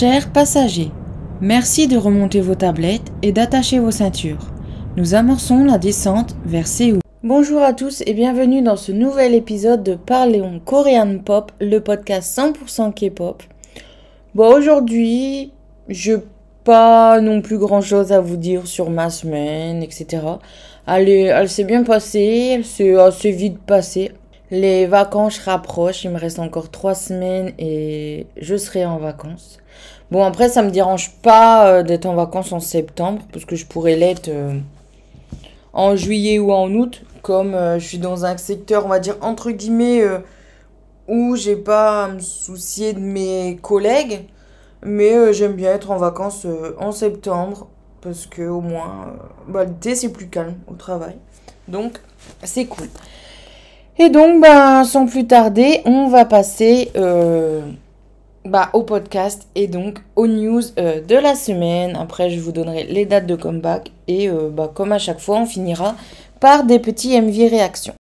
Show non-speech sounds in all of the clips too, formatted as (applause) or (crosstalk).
Chers passagers, merci de remonter vos tablettes et d'attacher vos ceintures. Nous amorçons la descente vers Séoul. Bonjour à tous et bienvenue dans ce nouvel épisode de Parléon Korean Pop, le podcast 100% K-pop. Bon, aujourd'hui, je pas non plus grand chose à vous dire sur ma semaine, etc. Elle, elle s'est bien passée, elle s'est assez vite passée. Les vacances rapprochent, il me reste encore trois semaines et je serai en vacances. Bon, après, ça me dérange pas euh, d'être en vacances en septembre, parce que je pourrais l'être euh, en juillet ou en août, comme euh, je suis dans un secteur, on va dire, entre guillemets, où j'ai pas à me soucier de mes collègues. Mais j'aime bien être en vacances en septembre, parce que au moins, bah, l'été, c'est plus calme au travail. Donc, c'est cool. Et donc, ben, sans plus tarder, on va passer bah, au podcast et donc aux news euh, de la semaine. Après, je vous donnerai les dates de comeback et euh, bah, comme à chaque fois, on finira par des petits MV réactions.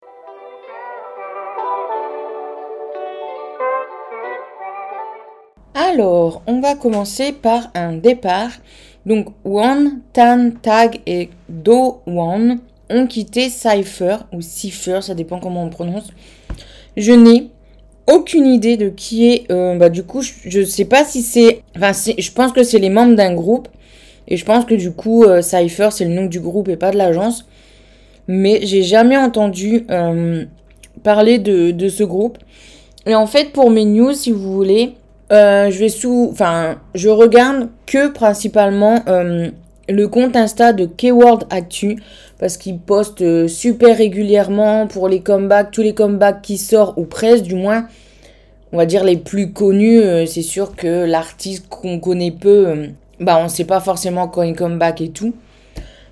Alors, on va commencer par un départ. Donc, Won, Tan, Tag et Do Won ont quitté Cypher ou Cipher, ça dépend comment on prononce. Je n'ai aucune idée de qui est. Euh, bah, du coup, je, ne sais pas si c'est. Enfin, je pense que c'est les membres d'un groupe. Et je pense que du coup, euh, Cypher, c'est le nom du groupe et pas de l'agence. Mais j'ai jamais entendu euh, parler de, de, ce groupe. Et en fait, pour mes news, si vous voulez, je vais sous. Enfin, je regarde que principalement le compte Insta de Keyword Actu parce qu'il poste euh, super régulièrement pour les comebacks, tous les comebacks qui sortent ou presque du moins. On va dire les plus connus, euh, c'est sûr que l'artiste qu'on connaît peu, euh, bah on sait pas forcément quand il comeback et tout.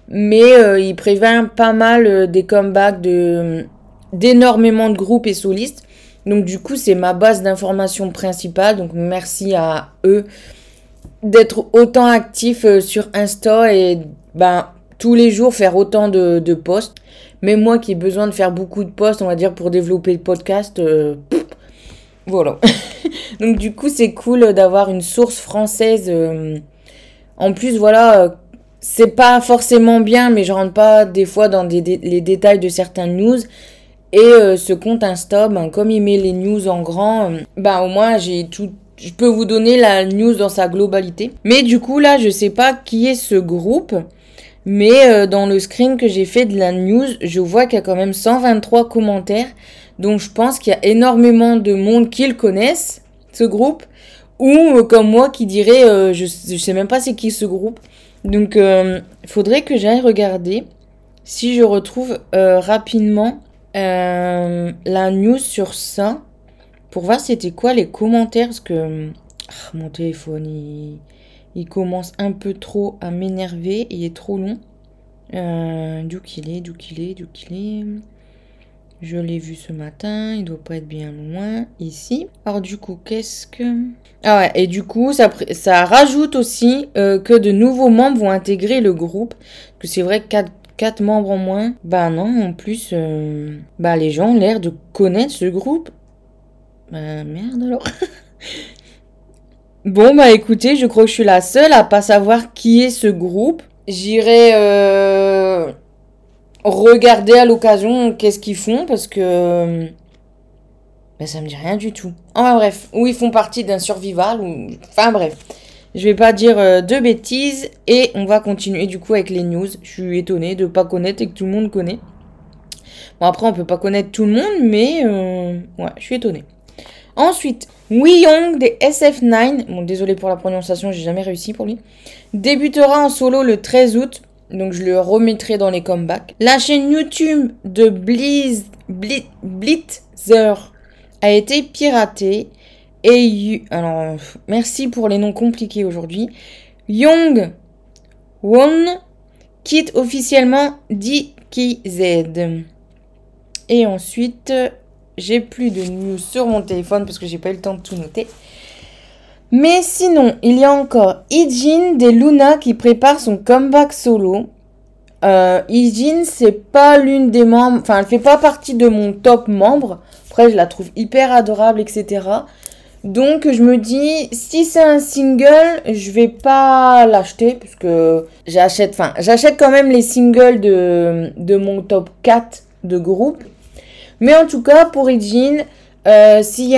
Mais il prévient pas mal des comebacks de d'énormément de groupes et solistes. Donc du coup, c'est ma base d'information principale. Donc merci à eux d'être autant actifs sur Insta et ben, tous les jours faire autant de, posts. Même moi qui ai besoin de faire beaucoup de posts, on va dire, pour développer le podcast, euh, voilà. (laughs) Donc du coup, c'est cool d'avoir une source française. Euh, en plus, voilà, c'est pas forcément bien, mais je rentre pas des fois dans les détails de certaines news. Et ce compte Insta, ben, comme il met les news en grand, ben, au moins j'ai tout, je peux vous donner la news dans sa globalité. Mais du coup, là, je sais pas qui est ce groupe. Mais euh, dans le screen que j'ai fait de la news, je vois qu'il y a quand même 123 commentaires. Donc je pense qu'il y a énormément de monde qui le connaissent, ce groupe. Ou euh, comme moi qui dirait, euh, je, je sais même pas c'est qui ce groupe. Donc il faudrait que j'aille regarder si je retrouve rapidement la news sur ça pour voir c'était quoi les commentaires parce que ah, mon téléphone il, commence un peu trop à m'énerver, il est trop long. Euh, d'où qu'il est, d'où qu'il est, d'où qu'il est. Je l'ai vu ce matin, il doit pas être bien loin, ici. Alors du coup, qu'est-ce que... Ah ouais, et du coup, ça, rajoute aussi euh, que de nouveaux membres vont intégrer le groupe. que c'est vrai que 4, membres en moins. Bah non, en plus, euh, bah les gens ont l'air de connaître ce groupe. Bah merde alors. (laughs) bon bah écoutez, je crois que je suis la seule à pas savoir qui est ce groupe. J'irai euh, regarder à l'occasion qu'est-ce qu'ils font parce que bah, ça me dit rien du tout. Enfin bref, où ils font partie d'un survival ou enfin bref. Je vais pas dire euh, de bêtises et on va continuer du coup avec les news. Je suis étonnée de pas connaître et que tout le monde connaît. Bon après on peut pas connaître tout le monde mais ouais, je suis étonnée. Ensuite, Young des SF9, bon désolé pour la prononciation, j'ai jamais réussi pour lui, débutera en solo le 13 août, donc je le remettrai dans les comebacks. La chaîne YouTube de Blitzer a été piratée et alors merci pour les noms compliqués aujourd'hui. Young Won quitte officiellement DKZ. Et ensuite, j'ai plus de news sur mon téléphone parce que j'ai pas eu le temps de tout noter. Mais sinon, il y a encore Ijin des Luna qui prépare son comeback solo. Euh, Ijin, c'est pas l'une des membres, enfin, elle fait pas partie de mon top membre. Après, je la trouve hyper adorable, etc. Donc je me dis, si c'est un single, je vais pas l'acheter puisque j'achète, enfin j'achète quand même les singles de, de mon top 4 de groupe. Mais en tout cas, pour Ejin, euh, si,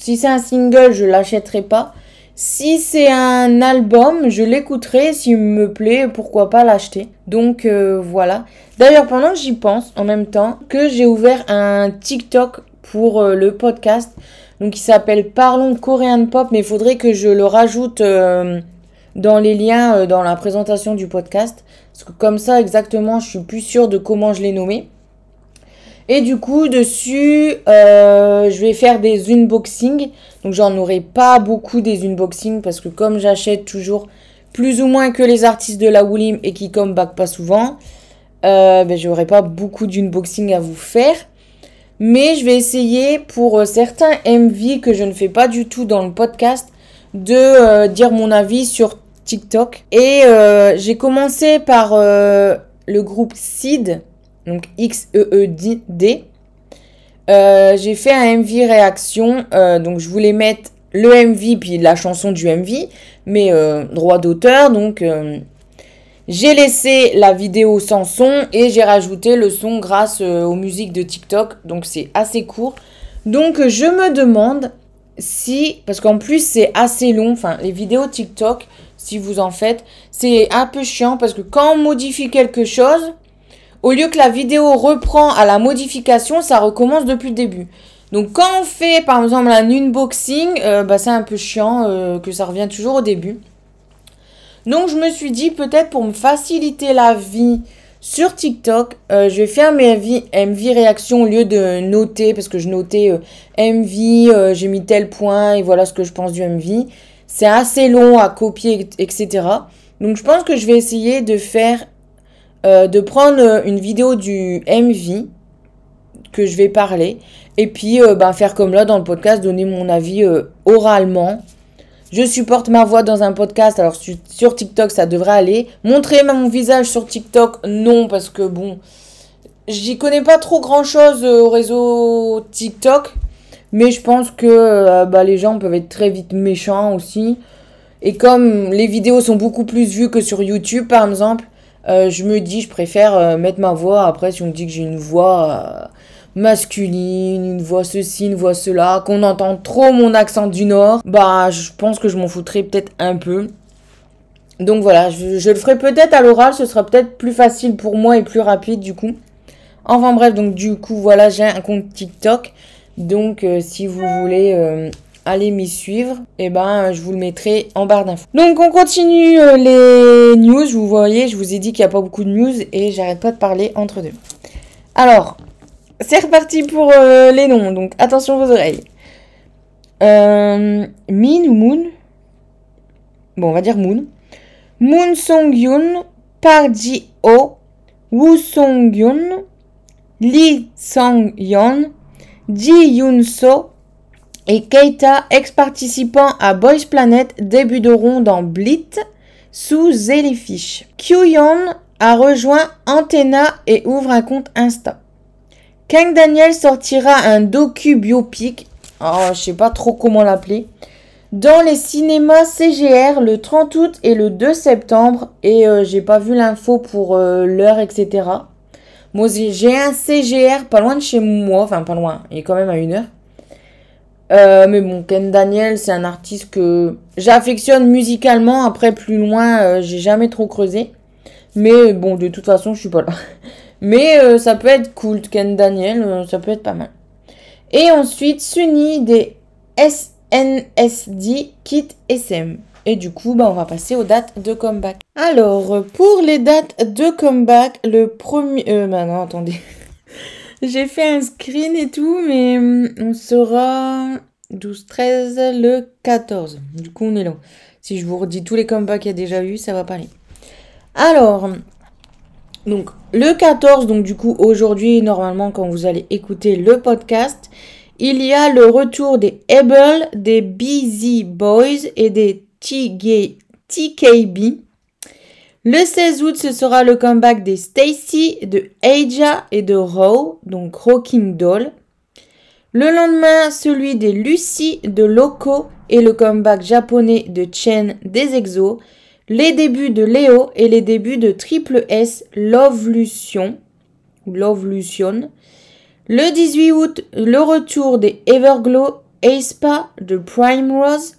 c'est un single, je l'achèterai pas. Si c'est un album, je l'écouterai. S'il me plaît, pourquoi pas l'acheter. Donc euh, voilà. D'ailleurs, pendant que j'y pense, en même temps, que j'ai ouvert un TikTok pour euh, le podcast. Donc il s'appelle Parlons Coréen Pop, mais il faudrait que je le rajoute dans les liens dans la présentation du podcast. Parce que comme ça exactement, je suis plus sûre de comment je l'ai nommé. Et du coup, dessus, je vais faire des unboxings. Donc j'en aurai pas beaucoup des unboxings parce que comme j'achète toujours plus ou moins que les artistes de la Woolim et qui comeback pas souvent, euh, ben, j'aurai pas beaucoup d'unboxing à vous faire. Mais je vais essayer pour euh, certains MV que je ne fais pas du tout dans le podcast de euh, dire mon avis sur TikTok. Et euh, j'ai commencé par le groupe Seed, donc X-E-E-D. j'ai fait un MV réaction, donc je voulais mettre le MV puis la chanson du MV, mais droit d'auteur, donc j'ai laissé la vidéo sans son et j'ai rajouté le son grâce euh, aux musiques de TikTok. Donc c'est assez court. Donc je me demande si, parce qu'en plus c'est assez long, enfin les vidéos TikTok, si vous en faites, c'est un peu chiant parce que quand on modifie quelque chose, au lieu que la vidéo reprend à la modification, ça recommence depuis le début. Donc quand on fait par exemple un unboxing, euh, bah, c'est un peu chiant euh, que ça revient toujours au début. Donc je me suis dit peut-être pour me faciliter la vie sur TikTok, euh, je vais faire mes MV, MV réactions au lieu de noter parce que je notais MV, j'ai mis tel point et voilà ce que je pense du MV. C'est assez long à copier, etc. Donc je pense que je vais essayer de faire, de prendre une vidéo du MV que je vais parler et puis ben, faire comme là dans le podcast, donner mon avis oralement je supporte ma voix dans un podcast, alors sur TikTok ça devrait aller. Montrer mon visage sur TikTok, non, parce que bon, j'y connais pas trop grand chose euh, au réseau TikTok. Mais je pense que euh, bah, les gens peuvent être très vite méchants aussi. Et comme les vidéos sont beaucoup plus vues que sur YouTube par exemple, euh, je me dis je préfère mettre ma voix. Après si on me dit que j'ai une voix masculine, une voix ceci, une voix cela, qu'on entend trop mon accent du Nord, bah je pense que je m'en foutrais peut-être un peu. Donc voilà, je, le ferai peut-être à l'oral, ce sera peut-être plus facile pour moi et plus rapide du coup. Enfin bref, donc du coup voilà, j'ai un compte TikTok. Donc euh, si vous voulez euh, aller m'y suivre, et eh ben je vous le mettrai en barre d'infos. Donc on continue euh, les news, vous voyez, je vous ai dit qu'il n'y a pas beaucoup de news et j'arrête pas de parler entre deux. Alors, c'est reparti pour euh, les noms, donc attention vos oreilles. Euh, Min ou Moon Bon, on va dire Moon. Moon Song-yoon, Park Ji-ho, Woo Song-yoon, Lee Song-yeon, Ji Yoon-so et Keita, ex-participant à Boys Planet, débuteront dans Blit sous Jellyfish. Kyu-yeon a rejoint Antenna et ouvre un compte Insta. Kang Daniel sortira un docu biopic, oh, je sais pas trop comment l'appeler, dans les cinémas CGR le 30 août et le 2 septembre. Et euh, j'ai pas vu l'info pour euh, l'heure, etc. Moi, j'ai un CGR pas loin de chez moi, enfin pas loin, il est quand même à une heure. Euh, mais bon, Ken Daniel, c'est un artiste que j'affectionne musicalement. Après, plus loin, j'ai jamais trop creusé. Mais bon, de toute façon, je suis pas là. (laughs) Mais euh, ça peut être cool, Ken Daniel, euh, ça peut être pas mal. Et ensuite, Sunny des SNSD Kit SM. Et du coup, bah, on va passer aux dates de comeback. Alors, pour les dates de comeback, le premier... Euh, bah non, attendez. (laughs) J'ai fait un screen et tout, mais hum, on sera 12, 13, le 14. Du coup, on est là. Si je vous redis tous les comebacks qu'il y a déjà eu, ça va pas aller. Alors, donc le 14, donc du coup aujourd'hui, normalement quand vous allez écouter le podcast, il y a le retour des Able, des Busy Boys et des TKB. Le 16 août, ce sera le comeback des Stacy, de Aja et de Row, donc Rocking Doll. Le lendemain, celui des Lucy de Loco et le comeback japonais de Chen des Exos. Les débuts de Léo et les débuts de Triple S Love Lution. Le 18 août, le retour des Everglow Aespa de Prime Rose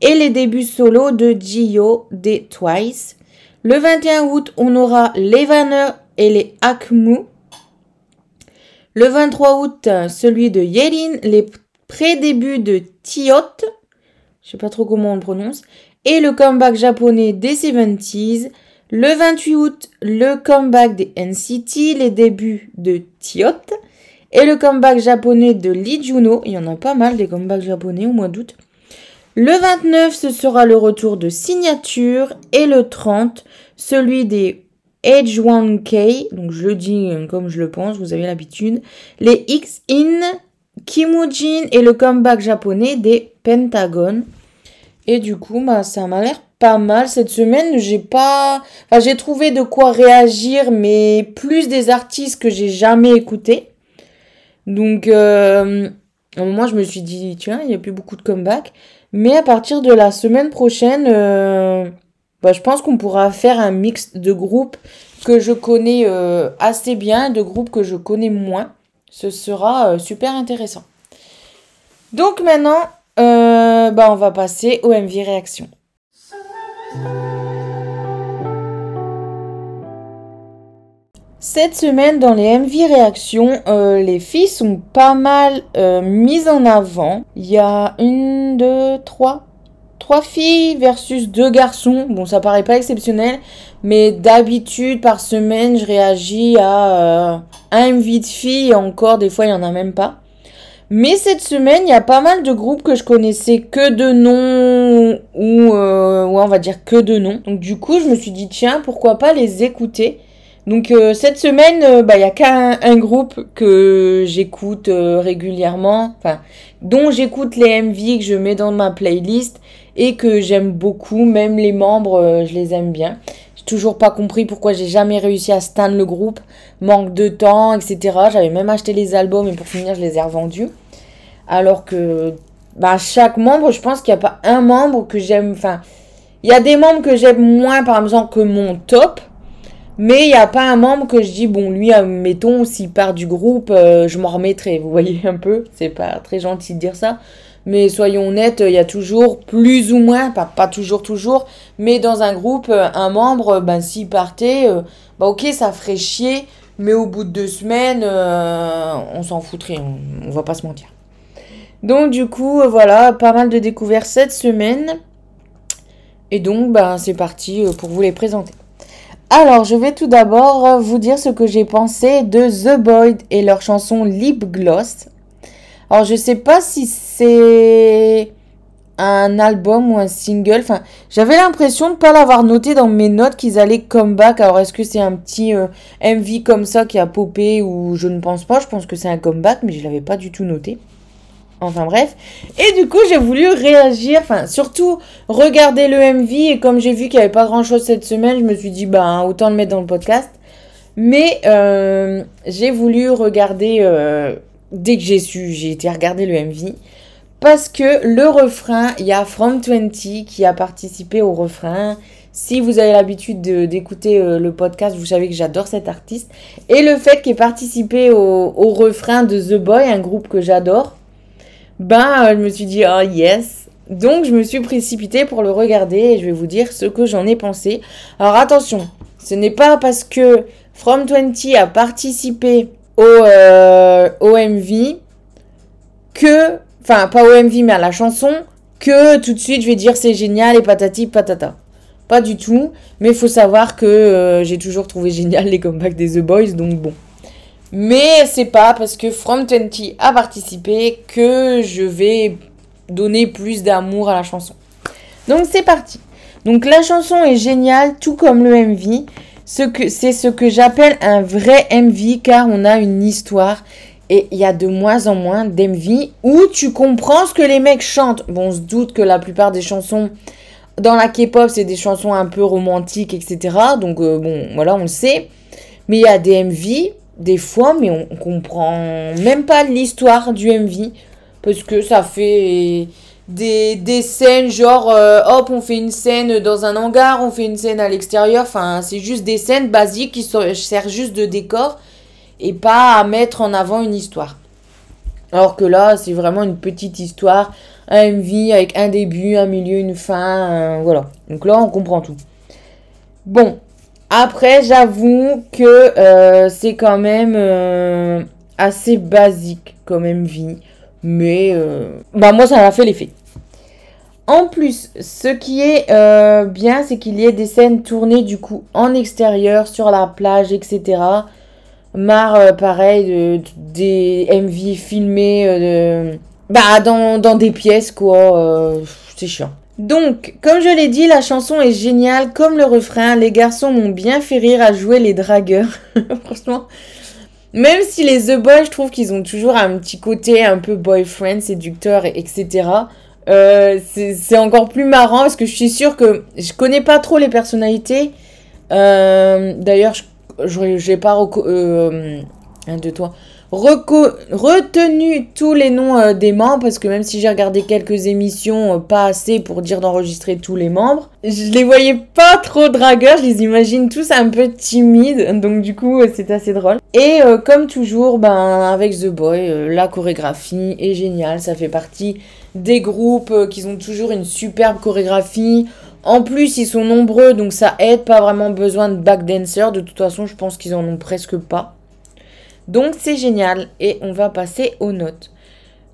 et les débuts solo de Gio des Twice. Le 21 août, on aura les Vanner et les Akmu. Le 23 août, celui de Yelin, les pré-débuts de Tiot. Je sais pas trop comment on le prononce. Et le comeback japonais des 70s. Le 28 août, le comeback des NCT, les débuts de Tiot. Et le comeback japonais de Lee Juno. Il y en a pas mal des comebacks japonais au mois d'août. Le 29, ce sera le retour de Signature. Et le 30, celui des H1K. Donc je le dis comme je le pense, vous avez l'habitude. Les X-In, Kimujin et le comeback japonais des Pentagon. Et du coup, bah, ça m'a l'air pas mal cette semaine. J'ai pas, enfin, j'ai trouvé de quoi réagir, mais plus des artistes que j'ai jamais écoutés. Donc, euh, à un moment, je me suis dit, tiens, il n'y a plus beaucoup de comeback. Mais à partir de la semaine prochaine, euh, bah, je pense qu'on pourra faire un mix de groupes que je connais euh, assez bien, de groupes que je connais moins. Ce sera super intéressant. Donc maintenant, bah, on va passer au MV réaction. Cette semaine, dans les MV réactions, euh, les filles sont pas mal euh, mises en avant. Il y a une, deux, trois. Trois filles versus deux garçons. Bon, ça paraît pas exceptionnel, mais d'habitude, par semaine, je réagis à euh, un MV de filles encore, des fois, il y en a même pas. Mais cette semaine, il y a pas mal de groupes que je connaissais que de nom ou, on va dire que de nom. Donc du coup, je me suis dit, tiens, pourquoi pas les écouter? Donc euh, cette semaine, euh, bah, il y a qu'un groupe que j'écoute euh, régulièrement, enfin dont j'écoute les MV que je mets dans ma playlist et que j'aime beaucoup, même les membres, je les aime bien. J'ai toujours pas compris pourquoi j'ai jamais réussi à stan le groupe, manque de temps, etc. J'avais même acheté les albums et pour finir je les ai revendus. Alors que bah, chaque membre, je pense qu'il n'y a pas un membre que j'aime, enfin il y a des membres que j'aime moins par exemple que mon top. Mais il n'y a pas un membre que je dis, bon, lui, euh, mettons, s'il part du groupe, euh, je m'en remettrai. Vous voyez un peu C'est pas très gentil de dire ça. Mais soyons honnêtes, il y a toujours plus ou moins, pas, pas toujours, toujours, mais dans un groupe, euh, un membre, ben, s'il partait, bah, ok, ça ferait chier, mais au bout de deux semaines, on s'en foutrait, on, on, va pas se mentir. Donc, du coup, voilà, pas mal de découvertes cette semaine. Et donc, ben, c'est parti pour vous les présenter. Alors, je vais tout d'abord vous dire ce que j'ai pensé de The Boyd et leur chanson Lip Gloss. Alors, je sais pas si c'est un album ou un single. Enfin, j'avais l'impression de ne pas l'avoir noté dans mes notes qu'ils allaient comeback. Alors, est-ce que c'est un petit euh, MV comme ça qui a popé ou je ne pense pas. Je pense que c'est un comeback, mais je l'avais pas du tout noté. Enfin bref. Et du coup, j'ai voulu réagir, enfin surtout regarder le MV et comme j'ai vu qu'il n'y avait pas grand-chose cette semaine, je me suis dit, bah autant le mettre dans le podcast. Mais euh, j'ai voulu regarder, euh, dès que j'ai su, j'ai été regarder le MV. Parce que le refrain, il y a From 20 qui a participé au refrain. Si vous avez l'habitude d'écouter euh, le podcast, vous savez que j'adore cet artiste. Et le fait qu'il ait participé au refrain de The Boy, un groupe que j'adore ben, je me suis dit, oh yes. Donc, je me suis précipitée pour le regarder et je vais vous dire ce que j'en ai pensé. Alors, attention, ce n'est pas parce que From 20 a participé au, euh, MV que, enfin, pas au MV, mais à la chanson, que tout de suite je vais dire c'est génial et patati patata. Pas du tout, mais faut savoir que euh, j'ai toujours trouvé génial les comebacks des The Boys, donc bon. Mais c'est pas parce que From 20 a participé que je vais donner plus d'amour à la chanson. Donc c'est parti. Donc la chanson est géniale, tout comme le MV. C'est ce que j'appelle un vrai MV car on a une histoire. Et il y a de moins en moins d'MV où tu comprends ce que les mecs chantent. Bon, on se doute que la plupart des chansons dans la K-pop, c'est des chansons un peu romantiques, etc. Donc, euh, bon, voilà, on le sait. Mais il y a des MV des fois, mais on, comprend même pas l'histoire du MV. Parce que ça fait des, scènes genre, euh, hop, on fait une scène dans un hangar, on fait une scène à l'extérieur. Enfin, c'est juste des scènes basiques qui servent juste de décor et pas à mettre en avant une histoire. Alors que là, c'est vraiment une petite histoire, un MV avec un début, un milieu, une fin, voilà. Donc là, on comprend tout. Bon, après, j'avoue que euh, c'est quand même euh, assez basique comme MV, mais euh, bah moi, ça m'a fait l'effet. En plus, ce qui est bien, c'est qu'il y ait des scènes tournées du coup en extérieur, sur la plage, etc marre, pareil, de, des MV filmés bah, dans, dans, des pièces, quoi. C'est chiant. Donc, comme je l'ai dit, la chanson est géniale, comme le refrain. Les garçons m'ont bien fait rire à jouer les dragueurs. (laughs) Franchement. Même si les The Boys, je trouve qu'ils ont toujours un petit côté un peu boyfriend, séducteur, etc. Euh, c'est encore plus marrant parce que je suis sûre que je connais pas trop les personnalités. Euh, D'ailleurs, je j'ai pas euh, un de toi retenu tous les noms euh, des membres parce que même si j'ai regardé quelques émissions, euh, pas assez pour dire d'enregistrer tous les membres, je les voyais pas trop dragueurs, je les imagine tous un peu timides, donc du coup c'est assez drôle. Et comme toujours, ben avec The Boy, la chorégraphie est géniale, ça fait partie des groupes qui ont toujours une superbe chorégraphie. En plus, ils sont nombreux, donc ça aide. Pas vraiment besoin de backdancer. De toute façon, je pense qu'ils en ont presque pas. Donc c'est génial. Et on va passer aux notes.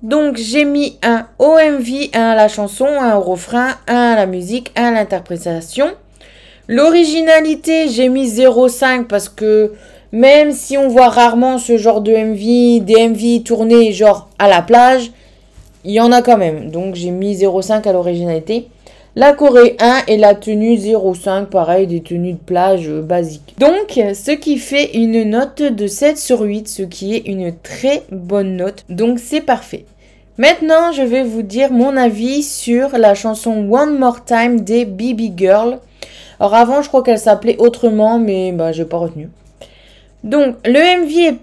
Donc j'ai mis un OMV, un à la chanson, un au refrain, un à la musique, un à l'interprétation. L'originalité, j'ai mis 0,5 parce que même si on voit rarement ce genre de MV, des MV tournés genre à la plage, il y en a quand même. Donc j'ai mis 0,5 à l'originalité. La Corée 1 et la tenue 0,5, pareil, des tenues de plage euh, basiques. Donc, ce qui fait une note de 7 sur 8, ce qui est une très bonne note. Donc, c'est parfait. Maintenant, je vais vous dire mon avis sur la chanson One More Time des BB Girl. Alors avant, je crois qu'elle s'appelait autrement, mais bah, j'ai pas retenu. Donc, le MV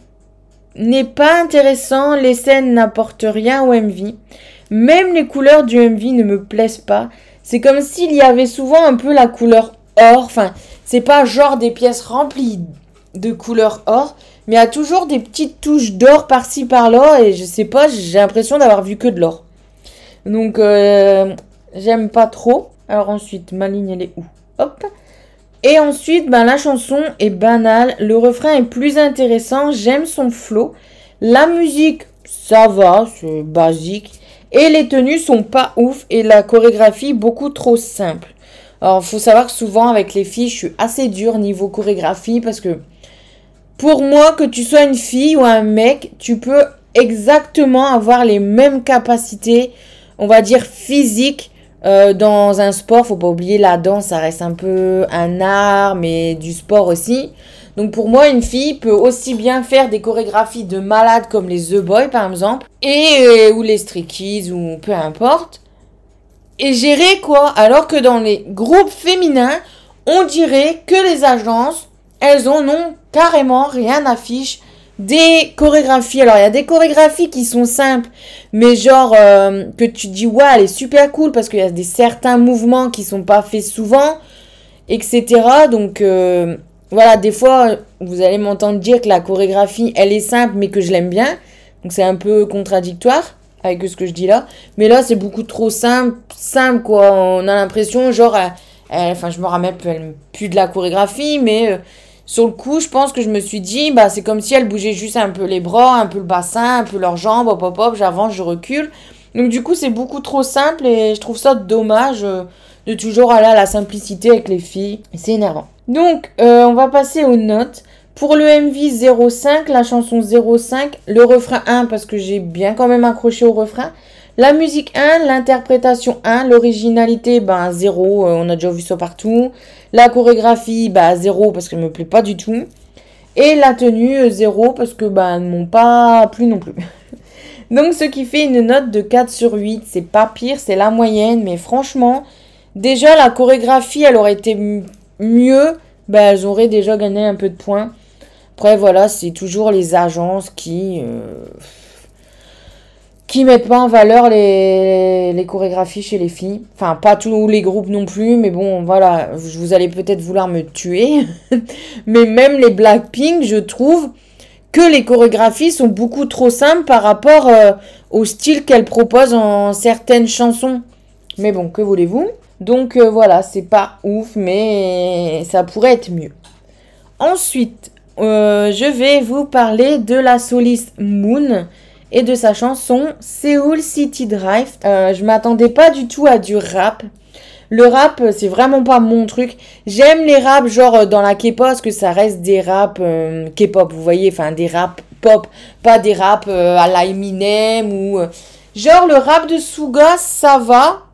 n'est pas intéressant, les scènes n'apportent rien au MV. Même les couleurs du MV ne me plaisent pas. C'est comme s'il y avait souvent un peu la couleur or. Enfin, c'est pas genre des pièces remplies de couleur or, mais il y a toujours des petites touches d'or par-ci par-là. Et je sais pas, j'ai l'impression d'avoir vu que de l'or. Donc, euh, j'aime pas trop. Alors ensuite, ma ligne, elle est où? Hop. Et ensuite, ben, la chanson est banale. Le refrain est plus intéressant. J'aime son flow. La musique, ça va, c'est basique. Et les tenues sont pas ouf et la chorégraphie beaucoup trop simple. Alors, faut savoir que souvent avec les filles, je suis assez dure niveau chorégraphie parce que pour moi, que tu sois une fille ou un mec, tu peux exactement avoir les mêmes capacités, on va dire physiques, euh, dans un sport. Faut pas oublier la danse, ça reste un peu un art, mais du sport aussi. Donc pour moi, une fille peut aussi bien faire des chorégraphies de malades comme les The Boys par exemple, et euh, ou les Stray ou peu importe, et gérer quoi? Alors que dans les groupes féminins, on dirait que les agences, elles en ont carrément rien à des chorégraphies. Alors, il y a des chorégraphies qui sont simples, mais genre euh, que tu dis, ouais, elle est super cool parce qu'il y a des certains mouvements qui sont pas faits souvent, etc. Donc, euh, voilà, des fois, vous allez m'entendre dire que la chorégraphie, elle est simple, mais que je l'aime bien. Donc c'est un peu contradictoire avec ce que je dis là. Mais là, c'est beaucoup trop simple, simple quoi. On a l'impression, genre, enfin, je me rappelle plus, de la chorégraphie, mais euh, sur le coup, je pense que je me suis dit, bah, c'est comme si elle bougeait juste un peu les bras, un peu le bassin, un peu leurs jambes, hop, hop, hop, j'avance, je recule. Donc du coup, c'est beaucoup trop simple et je trouve ça dommage euh, de toujours aller à la simplicité avec les filles. C'est énervant. Donc, euh, on va passer aux notes. Pour le MV 05, la chanson 05, le refrain 1 parce que j'ai bien quand même accroché au refrain. La musique 1, l'interprétation 1, l'originalité ben 0, euh, on a déjà vu ça partout. La chorégraphie bah 0 parce qu'elle me plaît pas du tout. Et la tenue 0 parce que ben ne m'ont pas plu non plus. (laughs) Donc ce qui fait une note de 4 sur 8, c'est pas pire, c'est la moyenne, mais franchement, déjà la chorégraphie elle aurait été mieux, ben, elles auraient déjà gagné un peu de points. Après, voilà, c'est toujours les agences qui. Euh, qui mettent pas en valeur les, les, chorégraphies chez les filles. Enfin, pas tous les groupes non plus, mais bon, voilà, vous allez peut-être vouloir me tuer. (laughs) mais même les Blackpink, je trouve que les chorégraphies sont beaucoup trop simples par rapport euh, au style qu'elles proposent en certaines chansons. Mais bon, que voulez-vous? Donc euh, voilà, c'est pas ouf, mais ça pourrait être mieux. Ensuite, euh, je vais vous parler de la soliste Moon et de sa chanson Seoul City Drive. Euh, je m'attendais pas du tout à du rap. Le rap, c'est vraiment pas mon truc. J'aime les raps, genre dans la K-pop, parce que ça reste des raps K-pop, vous voyez, enfin des raps pop, pas des raps à la Eminem ou. Genre le rap de Suga, ça va.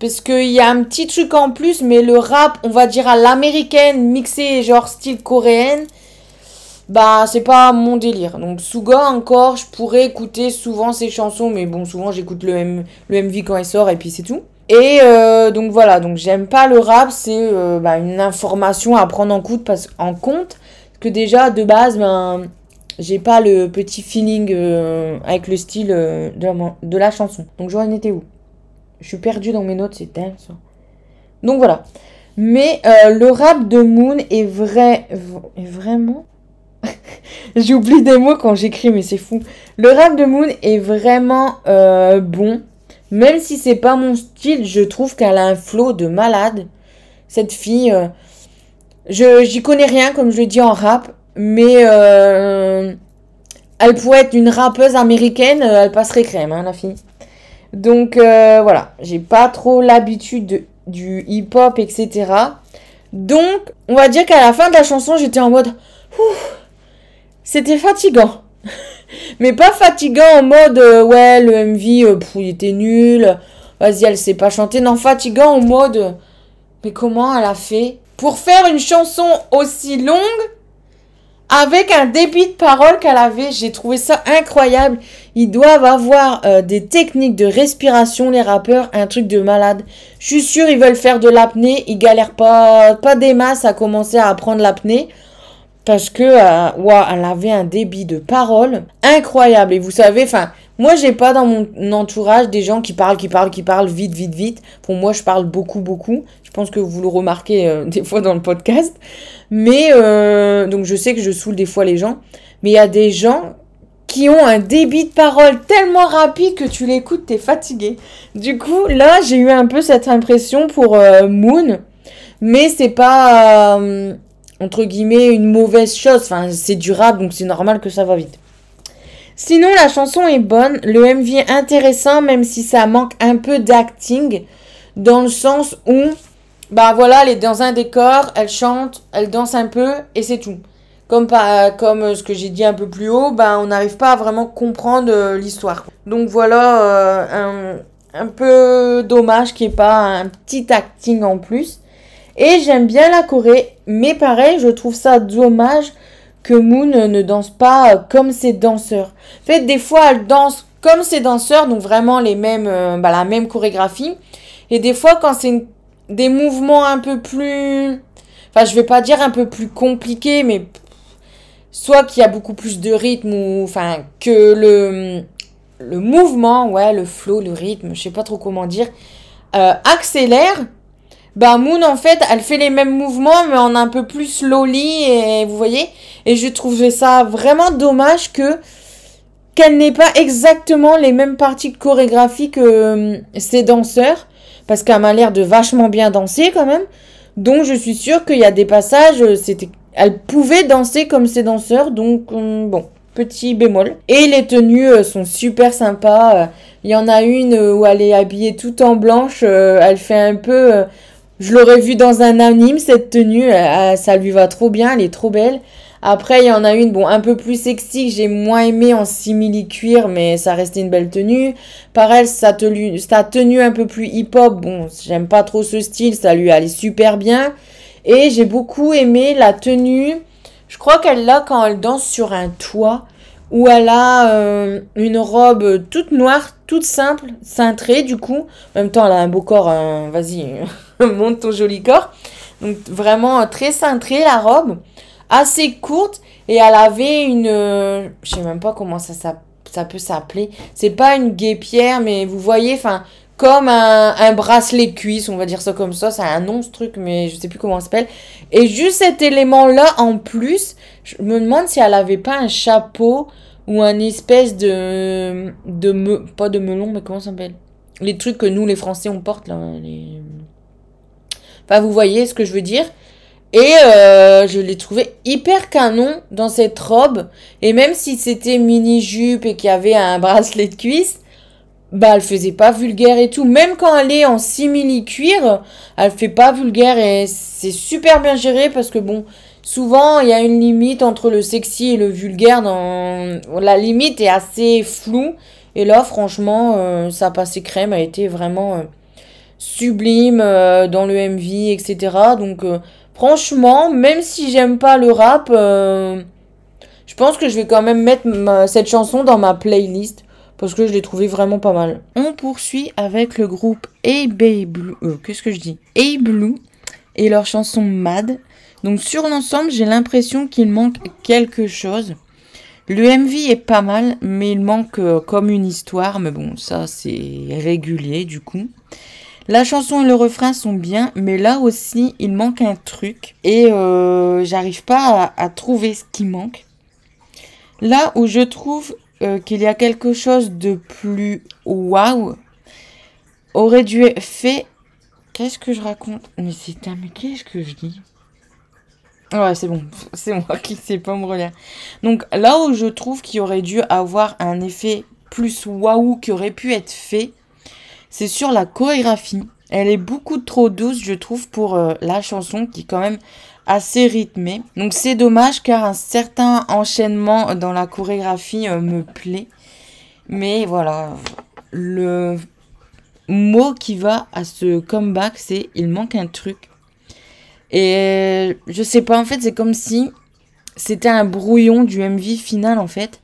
Parce qu'il y a un petit truc en plus, mais le rap, on va dire à l'américaine, mixé genre style coréenne, bah c'est pas mon délire. Donc Suga encore, je pourrais écouter souvent ses chansons, mais bon souvent j'écoute le, le MV quand il sort et puis c'est tout. Et euh, donc voilà, donc j'aime pas le rap, c'est euh, bah, une information à prendre en compte parce, en compte que déjà de base, ben j'ai pas le petit feeling euh, avec le style de la, de, la, chanson. Donc j'en étais où? Je suis perdue dans mes notes, c'est dingue ça. Donc voilà. Mais le rap de Moon est vrai, est vraiment? (laughs) J'oublie des mots quand j'écris, mais c'est fou. Le rap de Moon est vraiment euh, bon. Même si c'est pas mon style, je trouve qu'elle a un flow de malade. Cette fille, euh, je j'y connais rien comme je le dis en rap, mais euh, elle pourrait être une rappeuse américaine, elle passerait crème, hein, la fille. Donc voilà, j'ai pas trop l'habitude du hip-hop, etc. Donc, on va dire qu'à la fin de la chanson, j'étais en mode, c'était fatigant. (laughs) Mais pas fatigant en mode euh, ouais, le MV, euh, il était nul. Vas-y, elle sait pas chanter. Non, fatigant en mode mais comment elle a fait pour faire une chanson aussi longue avec un débit de parole qu'elle avait? J'ai trouvé ça incroyable. Ils doivent avoir euh, des techniques de respiration, les rappeurs, un truc de malade. Je suis sûre, ils veulent faire de l'apnée. Ils galèrent pas, des masses à commencer à apprendre l'apnée. Parce que, euh, elle avait un débit de parole incroyable. Et vous savez, enfin, moi, j'ai pas dans mon entourage des gens qui parlent, qui parlent, qui parlent vite, vite, vite. Pour moi, je parle beaucoup, beaucoup. Je pense que vous le remarquez euh, (laughs) des fois dans le podcast. Mais, donc, je sais que je saoule des fois les gens. Mais il y a des gens qui ont un débit de parole tellement rapide que tu l'écoutes, t'es fatigué. Du coup, là, j'ai eu un peu cette impression pour Moon. Mais c'est pas entre guillemets, une mauvaise chose. Enfin, c'est durable, donc c'est normal que ça va vite. Sinon, la chanson est bonne. Le MV est intéressant, même si ça manque un peu d'acting. Dans le sens où, bah voilà, elle est dans un décor, elle chante, elle danse un peu, et c'est tout. Comme, comme ce que j'ai dit un peu plus haut, bah on n'arrive pas à vraiment comprendre euh, l'histoire. Donc voilà, euh, un, un peu dommage qu'il n'y ait pas un petit acting en plus. Et j'aime bien la Corée, mais pareil, je trouve ça dommage que Moon ne danse pas euh, comme ses danseurs. En fait, des fois, elle danse comme ses danseurs, donc vraiment les mêmes, euh, bah, la même chorégraphie. Et des fois, quand c'est des mouvements un peu plus, enfin, je vais pas dire un peu plus compliqués, mais soit qu'il y a beaucoup plus de rythme ou, enfin, que le, le mouvement, ouais, le flow, le rythme, je sais pas trop comment dire, euh, accélère bah Moon en fait elle fait les mêmes mouvements mais en un peu plus slowly et vous voyez. Et je trouvais ça vraiment dommage que qu'elle n'ait pas exactement les mêmes parties de chorégraphie que euh, ses danseurs parce qu'elle m'a l'air de vachement bien danser quand même. Donc je suis sûre qu'il y a des passages euh, c'était elle pouvait danser comme ses danseurs donc euh, bon petit bémol et les tenues sont super sympas il y en a une où elle est habillée tout en blanche elle fait un peu je l'aurais vu dans un anime, cette tenue, euh, euh, ça lui va trop bien, elle est trop belle. Après, il y en a une, bon, un peu plus sexy, que j'ai moins aimé en simili-cuir, mais ça restait une belle tenue. Pareil, sa tenue, sa tenue un peu plus hip-hop, bon, j'aime pas trop ce style, ça lui allait super bien. Et j'ai beaucoup aimé la tenue, je crois qu'elle l'a quand elle danse sur un toit, où elle a euh, une robe toute noire, toute simple, cintrée du coup. En même temps, elle a un beau corps, hein, vas-y. (laughs) monte ton joli corps. Donc vraiment euh, très cintrée la robe, assez courte. Et elle avait une... euh, je sais même pas comment ça, ça, ça peut s'appeler. C'est pas une guépière, mais vous voyez, enfin, comme un, bracelet cuisse, on va dire ça comme ça. Ça a un nom ce truc, mais je sais plus comment ça s'appelle. Et juste cet élément-là en plus, je me demande si elle avait pas un chapeau ou un espèce de... de me, pas de melon, mais comment ça s'appelle? Les trucs que nous, les Français, on porte, là. Les... Enfin, vous voyez ce que je veux dire? Et euh, je l'ai trouvé hyper canon dans cette robe. Et même si c'était mini-jupe et qu'il y avait un bracelet de cuisse, bah elle faisait pas vulgaire et tout. Même quand elle est en simili-cuir, elle fait pas vulgaire et c'est super bien géré parce que bon, souvent il y a une limite entre le sexy et le vulgaire. Dans... La limite est assez floue. Et là, franchement, euh, ça crème, a été vraiment euh, sublime euh, dans le MV, etc. Donc... euh, Franchement, même si j'aime pas le rap, je pense que je vais quand même mettre cette chanson dans ma playlist parce que je l'ai trouvée vraiment pas mal. On poursuit avec le groupe A-Bay Blue. euh, Qu'est-ce que je dis? A Blue et leur chanson Mad. Donc sur l'ensemble, j'ai l'impression qu'il manque quelque chose. Le MV est pas mal, mais il manque euh, comme une histoire. Mais bon, ça c'est régulier du coup. La chanson et le refrain sont bien, mais là aussi, il manque un truc. Et euh, j'arrive pas à trouver ce qui manque. Là où je trouve euh, qu'il y a quelque chose de plus waouh, aurait dû fait. Qu'est-ce que je raconte? Mais c'est. Mais qu'est-ce que je dis? Ouais, c'est bon. (laughs) C'est moi qui sais pas me relire. Donc là où je trouve qu'il aurait dû avoir un effet plus waouh qui aurait pu être fait, c'est sur la chorégraphie. Elle est beaucoup trop douce, je trouve, pour euh, la chanson qui quand même assez rythmée. Donc c'est dommage car un certain enchaînement dans la chorégraphie euh, me plaît. Mais voilà, le mot qui va à ce comeback, c'est il manque un truc. Et je sais pas, en fait, c'est comme si c'était un brouillon du MV final, en fait.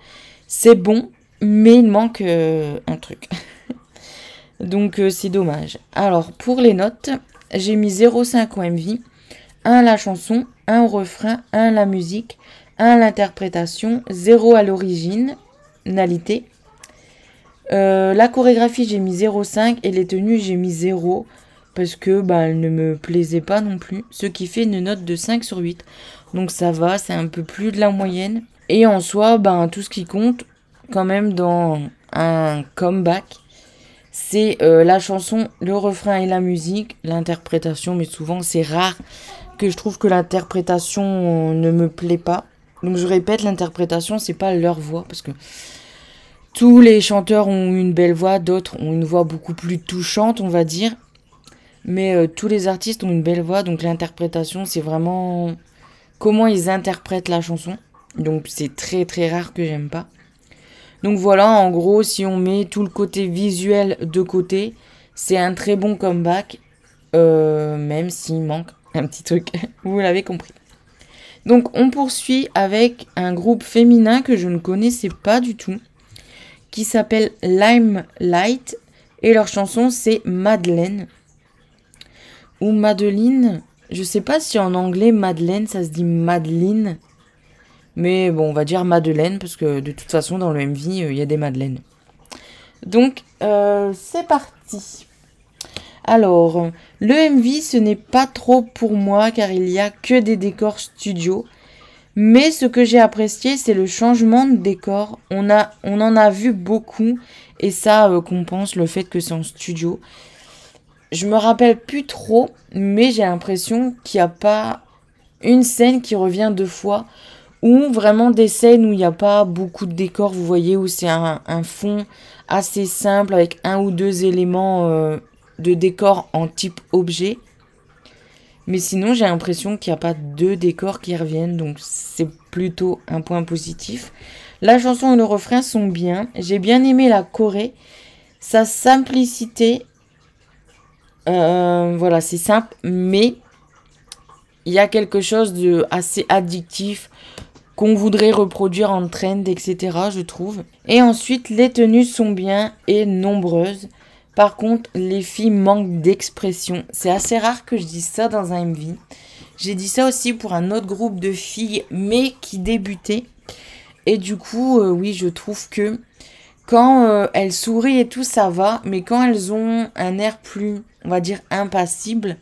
C'est bon, mais il manque euh, un truc. (laughs) Donc euh, c'est dommage. Alors pour les notes, j'ai mis 0,5 au MV, 1 à la chanson, 1 au refrain, 1 à la musique, 1 à l'interprétation, 0 à l'originalité. Euh, la chorégraphie j'ai mis 0,5 et les tenues j'ai mis 0 parce que bah, elles ne me plaisaient pas non plus. Ce qui fait une note de 5 sur 8. Donc ça va, c'est un peu plus de la moyenne. Et en soi, ben, tout ce qui compte quand même dans un comeback, c'est euh, la chanson, le refrain et la musique, l'interprétation, mais souvent c'est rare que je trouve que l'interprétation ne me plaît pas. Donc je répète, l'interprétation, c'est pas leur voix, parce que tous les chanteurs ont une belle voix, d'autres ont une voix beaucoup plus touchante, on va dire. Mais euh, tous les artistes ont une belle voix, donc l'interprétation, c'est vraiment comment ils interprètent la chanson. Donc c'est très très rare que j'aime pas. Donc voilà, en gros, si on met tout le côté visuel de côté, c'est un très bon comeback, euh, même s'il manque (laughs) un petit truc, vous l'avez compris. Donc on poursuit avec un groupe féminin que je ne connaissais pas du tout, qui s'appelle Limelight, et leur chanson c'est Madeleine, ou Madeline, je sais pas si en anglais Madeleine ça se dit Madeline, mais bon, on va dire Madeleine, parce que de toute façon, dans le MV, il y a des Madeleines. Donc, euh, c'est parti. Alors, le MV, ce n'est pas trop pour moi, car il y a que des décors studio. Mais ce que j'ai apprécié, c'est le changement de décor. On, en a vu beaucoup, et ça euh, compense le fait que c'est en studio. Je me rappelle plus trop, mais j'ai l'impression qu'il n'y a pas une scène qui revient deux fois ou vraiment des scènes où il n'y a pas beaucoup de décors, vous voyez, où c'est un, un, fond assez simple avec un ou deux éléments euh, de décor en type objet. Mais sinon, j'ai l'impression qu'il n'y a pas deux décors qui reviennent, donc c'est plutôt un point positif. La chanson et le refrain sont bien. J'ai bien aimé la Corée. Sa simplicité, euh, voilà, c'est simple, mais il y a quelque chose de assez addictif qu'on voudrait reproduire en trend, etc., je trouve. Et ensuite, les tenues sont bien et nombreuses. Par contre, les filles manquent d'expression. C'est assez rare que je dise ça dans un MV. J'ai dit ça aussi pour un autre groupe de filles, mais qui débutaient. Et du coup, euh, oui, je trouve que quand euh, elles sourient et tout, ça va. Mais quand elles ont un air plus, on va dire, impassible,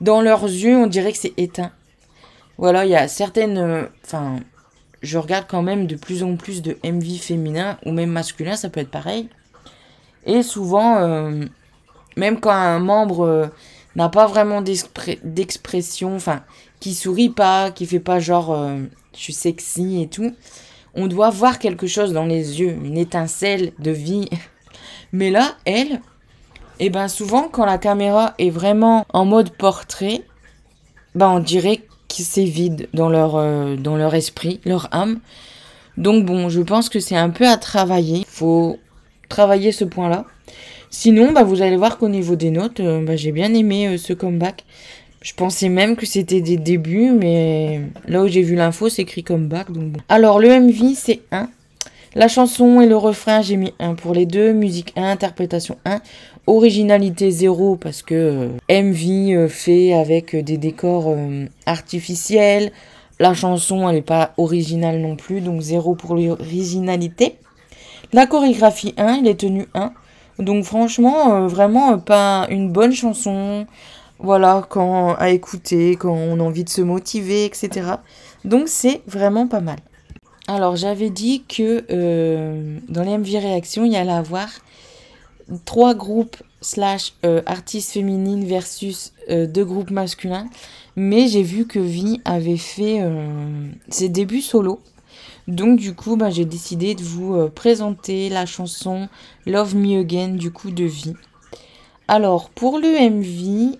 dans leurs yeux, on dirait que c'est éteint. Voilà, il y a certaines... euh, Enfin, je regarde quand même de plus en plus de MV féminin ou même masculin, ça peut être pareil. Et souvent, euh, même quand un membre euh, n'a pas vraiment d'expression, enfin, qui sourit pas, qui fait pas genre euh, je suis sexy et tout, on doit voir quelque chose dans les yeux, une étincelle de vie. (laughs) Mais là, elle, et ben souvent quand la caméra est vraiment en mode portrait, ben on dirait que c'est vide dans leur, dans leur esprit, leur âme. Donc bon, je pense que c'est un peu à travailler. Faut travailler ce point-là. Sinon, bah, vous allez voir qu'au niveau des notes, euh, bah, j'ai bien aimé euh, ce comeback. Je pensais même que c'était des débuts, mais là où j'ai vu l'info, c'est écrit comeback. Donc bon. Alors, le MV, c'est 1. La chanson et le refrain, j'ai mis 1 pour les deux. Musique 1, interprétation 1. Originalité 0 parce que euh, MV fait avec des décors artificiels. La chanson, elle n'est pas originale non plus, donc 0 pour l'originalité. La chorégraphie 1, il est tenu 1. Donc franchement, euh, vraiment euh, pas une bonne chanson. Voilà, quand à écouter, quand on a envie de se motiver, etc. Donc c'est vraiment pas mal. Alors j'avais dit que euh, dans les MV réactions, il y allait avoir trois groupes slash artistes féminines versus deux groupes masculins. Mais j'ai vu que Vi avait fait ses débuts solo. Donc du coup, bah, j'ai décidé de vous euh, présenter la chanson Love Me Again du coup de Vi. Alors pour le MV,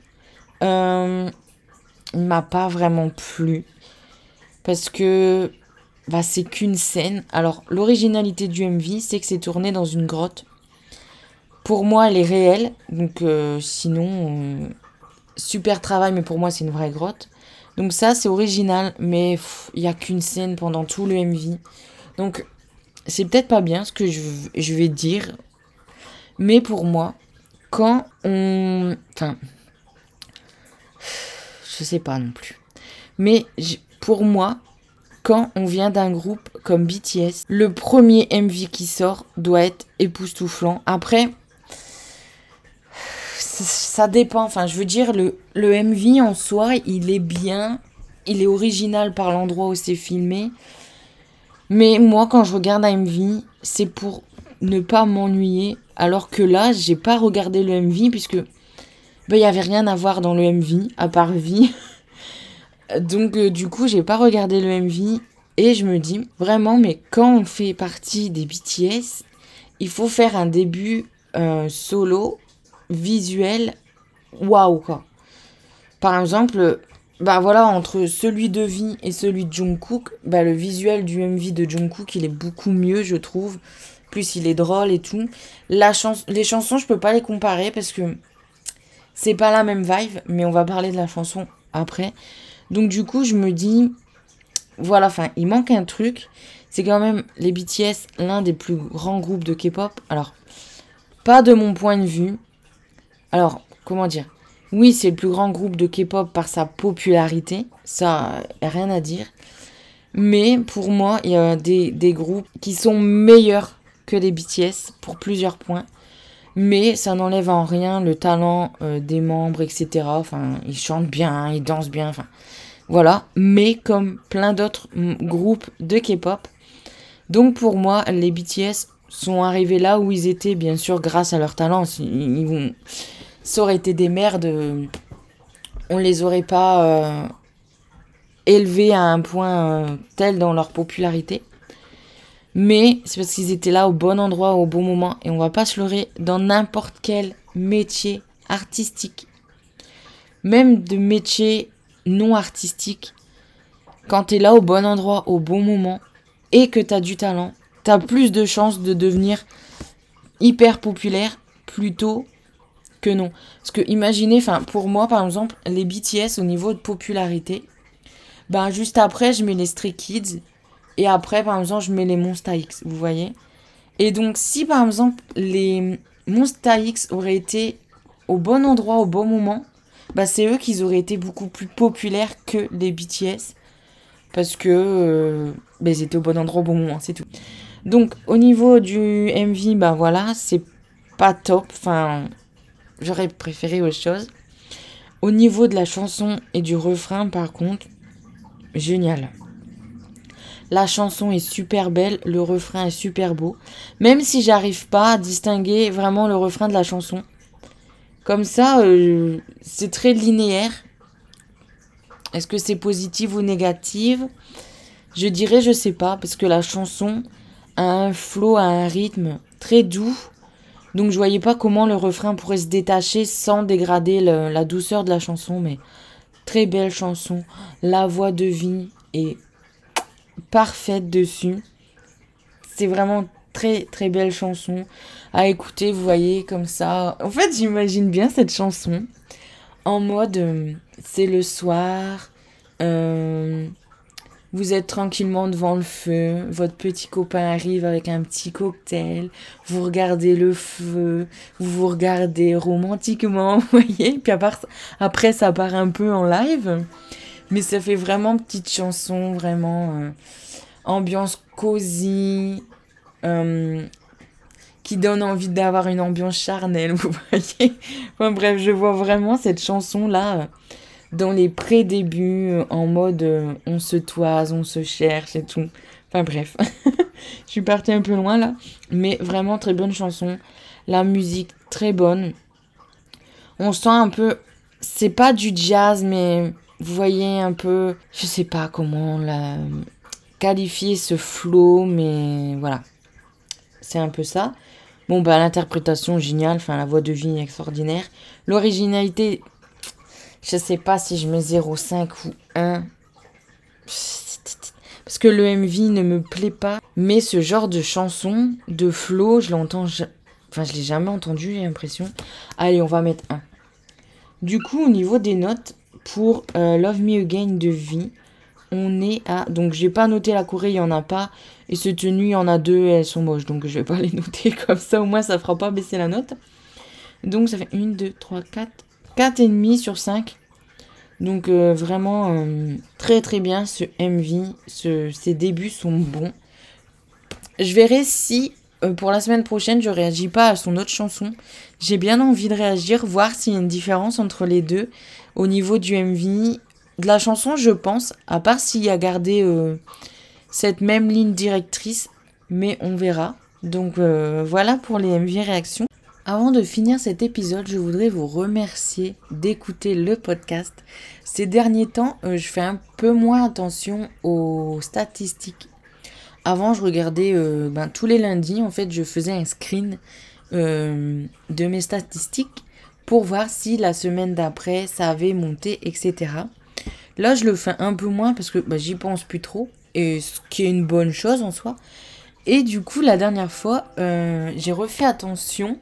euh, il m'a pas vraiment plu parce que bah, c'est qu'une scène. Alors l'originalité du MV, c'est que c'est tourné dans une grotte. Pour moi, elle est réelle, donc euh, sinon euh, super travail, mais pour moi c'est une vraie grotte. Donc ça c'est original, mais il y a qu'une scène pendant tout le MV. Donc c'est peut-être pas bien ce que je, vais dire, mais pour moi, quand on... Enfin... Je sais pas non plus. Mais pour moi, quand on vient d'un groupe comme BTS, le premier MV qui sort doit être époustouflant. Après, ça- dépend. Enfin, je veux dire, le, le MV en soi, il est bien. Il est original par l'endroit où c'est filmé. Mais moi, quand je regarde un MV, c'est pour ne pas m'ennuyer. Alors que là, j'ai pas regardé le MV puisque ben, il y avait rien à voir dans le MV à part vie. (laughs) Donc euh, du coup, j'ai pas regardé le MV et je me dis vraiment mais quand on fait partie des BTS, il faut faire un début euh, solo visuel waouh quoi. Par exemple, bah voilà entre celui de Vi et celui de Jungkook, bah le visuel du MV de Jungkook, il est beaucoup mieux, je trouve. Plus il est drôle et tout. La chans les chansons, je peux pas les comparer parce que c'est pas la même vibe, mais on va parler de la chanson après. Donc du coup, je me dis, voilà, enfin, il manque un truc. C'est quand même les BTS, l'un des plus grands groupes de K-pop. Alors, pas de mon point de vue. Alors, comment dire? Oui, c'est le plus grand groupe de K-pop par sa popularité. Ça, a rien à dire. Mais pour moi, il y a des, groupes qui sont meilleurs que les BTS pour plusieurs points. Mais ça n'enlève en rien le talent euh, des membres, etc. Enfin, ils chantent bien, ils dansent bien, enfin, voilà. Mais comme plein d'autres groupes de K-pop. Donc pour moi, les BTS sont arrivés là où ils étaient, bien sûr, grâce à leur talent. Ils vont... Ça aurait été des merdes. euh, On les aurait pas euh, élevés à un point euh, tel dans leur popularité. Mais c'est parce qu'ils étaient là au bon endroit, au bon moment. Et on va pas se leurrer dans n'importe quel métier artistique. Même de métier non artistique. Quand tu es là au bon endroit, au bon moment, et que tu as du talent, tu as plus de chances de devenir hyper populaire plutôt que non. Parce que imaginez, enfin pour moi par exemple, les BTS au niveau de popularité, ben juste après je mets les Stray Kids et après, par exemple, je mets les Monsta X, vous voyez Et donc, si par exemple, les Monsta X auraient été au bon endroit, au bon moment, bah, c'est eux qui auraient été beaucoup plus populaires que les BTS. Parce que euh, bah, ils étaient au bon endroit au bon moment, c'est tout. Donc au niveau du MV, bah voilà, c'est pas top. Enfin, j'aurais préféré autre chose. Au niveau de la chanson et du refrain, par contre, génial. La chanson est super belle, le refrain est super beau. Même si j'arrive pas à distinguer vraiment le refrain de la chanson. Comme ça, euh, c'est très linéaire. Est-ce que c'est positif ou négatif? Je dirais je sais pas parce que la chanson a un flow, a un rythme très doux. Donc je voyais pas comment le refrain pourrait se détacher sans dégrader la douceur de la chanson mais très belle chanson. La voix de vie est parfaite dessus. C'est vraiment très très belle chanson à écouter, vous voyez, comme ça. En fait, j'imagine bien cette chanson en mode euh, c'est le soir, euh, vous êtes tranquillement devant le feu, votre petit copain arrive avec un petit cocktail, vous regardez le feu, vous vous regardez romantiquement, (laughs) vous voyez, puis après ça part un peu en live, mais ça fait vraiment petite chanson, vraiment euh, ambiance cosy, euh, qui donne envie d'avoir une ambiance charnelle, (laughs) vous voyez. Enfin bref, je vois vraiment cette chanson-là euh, dans les pré-débuts, euh, en mode on se toise, on se cherche et tout. Enfin bref, (laughs) je suis partie un peu loin là, mais vraiment très bonne chanson. La musique très bonne. On sent un peu, c'est pas du jazz, mais vous voyez un peu, je sais pas comment la qualifier ce flow, mais voilà, c'est un peu ça. Bon, bah, l'interprétation géniale, enfin, la voix de vie extraordinaire. L'originalité, je sais pas si je mets 0,5 ou 1. Parce que le MV ne me plaît pas. Mais ce genre de chanson, de flow, je l'entends. Enfin, je l'ai jamais entendu, j'ai l'impression. Allez, on va mettre 1. Du coup, au niveau des notes, pour euh, Love Me Again de vie, on est à. Donc, j'ai pas noté la Corée, il y en a pas. Et ce tenue, il y en a deux elles sont moches. Donc, je vais pas les (laughs) noter comme ça. Au moins, ça fera pas baisser la note. Donc, ça fait 1, 2, 3, 4. 4,5 sur 5. Donc, euh, vraiment euh, très très bien ce MV. Ses débuts sont bons. Je verrai si euh, pour la semaine prochaine je réagis pas à son autre chanson. J'ai bien envie de réagir, voir s'il y a une différence entre les deux au niveau du MV de la chanson, je pense, à part s'il y a gardé cette même ligne directrice, mais on verra. Donc voilà pour les MV réactions. Avant de finir cet épisode, je voudrais vous remercier d'écouter le podcast. Ces derniers temps, euh, je fais un peu moins attention aux statistiques. Avant, je regardais ben, tous les lundis, en fait, je faisais un screen de mes statistiques pour voir si la semaine d'après, ça avait monté, etc. Là, je le fais un peu moins parce que bah, j'y pense plus trop. Et ce qui est une bonne chose en soi. Et du coup, la dernière fois, euh, j'ai refait attention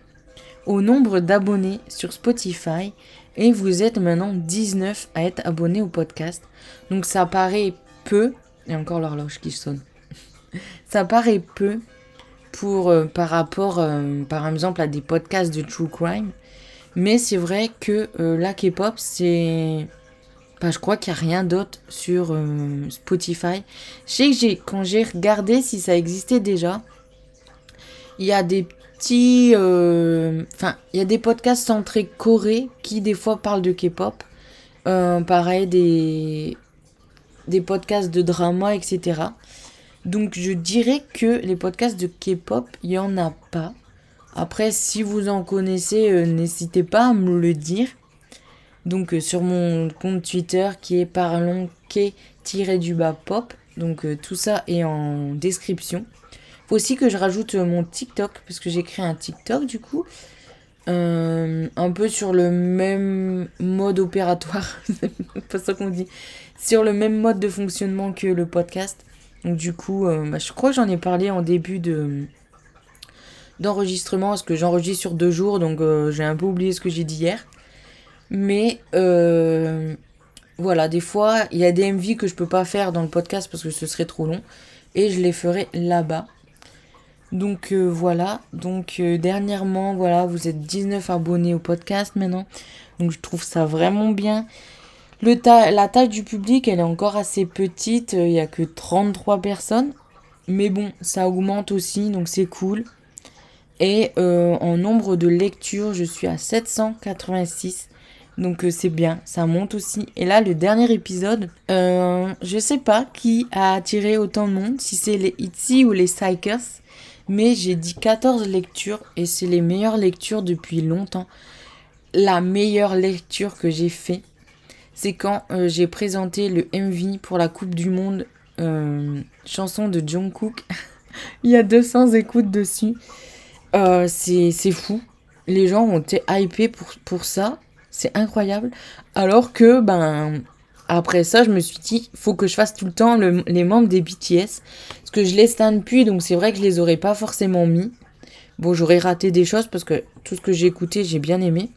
au nombre d'abonnés sur Spotify. Et vous êtes maintenant 19 à être abonnés au podcast. Donc ça paraît peu. Et encore l'horloge qui sonne. (laughs) ça paraît peu pour, euh, par rapport, euh, par exemple, à des podcasts de True Crime. Mais c'est vrai que la K-pop, c'est bah, je crois qu'il n'y a rien d'autre sur euh, Spotify. Je sais que j'ai, quand j'ai regardé si ça existait déjà, il y a des Euh, enfin, il y a des podcasts centrés Corée qui, des fois, parlent de K-pop. Euh, pareil, des, des podcasts de drama, etc. Donc, je dirais que les podcasts de K-pop, il n'y en a pas. Après, si vous en connaissez, n'hésitez pas à me le dire. Donc euh, sur mon compte Twitter qui est parlons du bas pop. Donc euh, tout ça est en description. Aussi que je rajoute euh, mon TikTok parce que j'ai créé un TikTok du coup. un peu sur le même mode opératoire, (laughs) pas ça qu'on dit, sur le même mode de fonctionnement que le podcast. Donc du coup, bah, je crois que j'en ai parlé en début de d'enregistrement parce que j'enregistre sur deux jours, donc j'ai un peu oublié ce que j'ai dit hier. Mais euh, voilà, des fois, il y a des MV que je peux pas faire dans le podcast parce que ce serait trop long. Et je les ferai là-bas. Donc euh, voilà, donc euh, dernièrement, voilà, vous êtes 19 abonnés au podcast maintenant. Donc je trouve ça vraiment bien. La taille du public, elle est encore assez petite, il n'y a que 33 personnes. Mais bon, ça augmente aussi, donc c'est cool. Et euh, en nombre de lectures, je suis à 786. Donc c'est bien, ça monte aussi. Et là, le dernier épisode, euh, je sais pas qui a attiré autant de monde, si c'est les Itzy ou les Psychers. Mais j'ai dit 14 lectures et c'est les meilleures lectures depuis longtemps. La meilleure lecture que j'ai fait, c'est quand euh, j'ai présenté le MV pour la Coupe du Monde, euh, chanson de Jungkook. (laughs) Il y a 200 écoutes dessus. Euh, c'est fou. Les gens ont été hypés pour, pour ça. C'est incroyable. Alors que, ben, après ça, je me suis dit, faut que je fasse tout le temps les membres des BTS. Parce que je les stan depuis, donc c'est vrai que je les aurais pas forcément mis. Bon, j'aurais raté des choses parce que tout ce que j'ai écouté, j'ai bien aimé.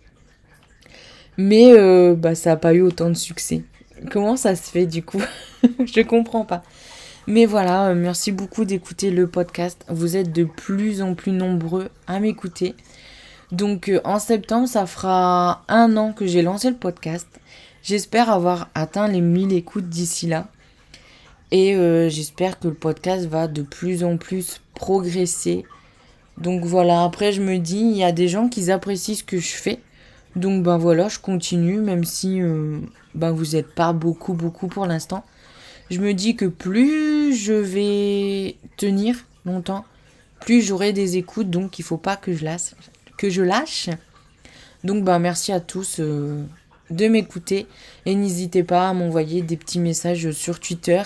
Mais euh, bah, ça n'a pas eu autant de succès. Comment ça se fait du coup? (laughs) Je comprends pas. Mais voilà, euh, merci beaucoup d'écouter le podcast. Vous êtes de plus en plus nombreux à m'écouter. Donc euh, en septembre, ça fera un an que j'ai lancé le podcast. J'espère avoir atteint les 1000 écoutes d'ici là. Et j'espère que le podcast va de plus en plus progresser. Donc voilà, après je me dis, il y a des gens qui apprécient ce que je fais. Donc ben voilà, je continue, même si euh, ben, vous n'êtes pas beaucoup, beaucoup pour l'instant. Je me dis que plus je vais tenir longtemps, plus j'aurai des écoutes, donc il faut pas que je lâche. Que je lâche. Donc ben merci à tous euh, de m'écouter et n'hésitez pas à m'envoyer des petits messages sur Twitter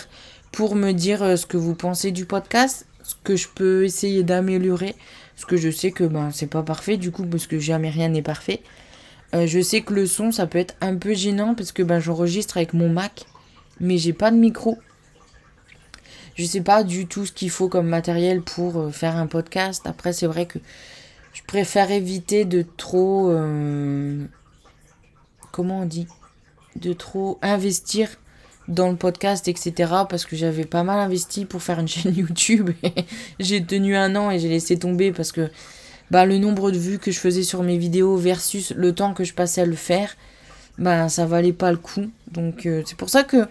pour me dire euh, ce que vous pensez du podcast, ce que je peux essayer d'améliorer, parce que je sais que ben c'est pas parfait du coup parce que jamais rien n'est parfait. Euh, je sais que le son, ça peut être un peu gênant parce que ben, j'enregistre avec mon Mac, mais j'ai pas de micro. Je sais pas du tout ce qu'il faut comme matériel pour euh, faire un podcast. Après, c'est vrai que je préfère éviter de trop. Comment on dit De trop investir dans le podcast, etc. Parce que j'avais pas mal investi pour faire une (laughs) chaîne YouTube. j'ai tenu un an et j'ai laissé tomber parce que bah, le nombre de vues que je faisais sur mes vidéos versus le temps que je passais à le faire, bah, ça valait pas le coup. Donc euh, c'est pour ça que,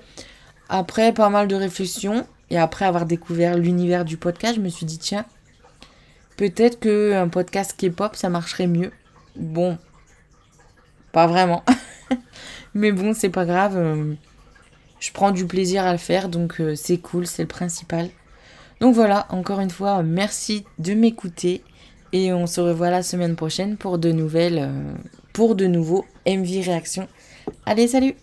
après pas mal de réflexions, et après avoir découvert l'univers du podcast, je me suis dit, tiens, peut-être qu'un podcast K-pop, ça marcherait mieux. Bon, pas vraiment. (laughs) Mais bon, c'est pas grave. Euh, je prends du plaisir à le faire, donc euh, c'est cool, c'est le principal. Donc voilà, encore une fois, merci de m'écouter. Et on se revoit la semaine prochaine pour de nouvelles, euh, pour de nouveaux MV réactions. Allez, salut!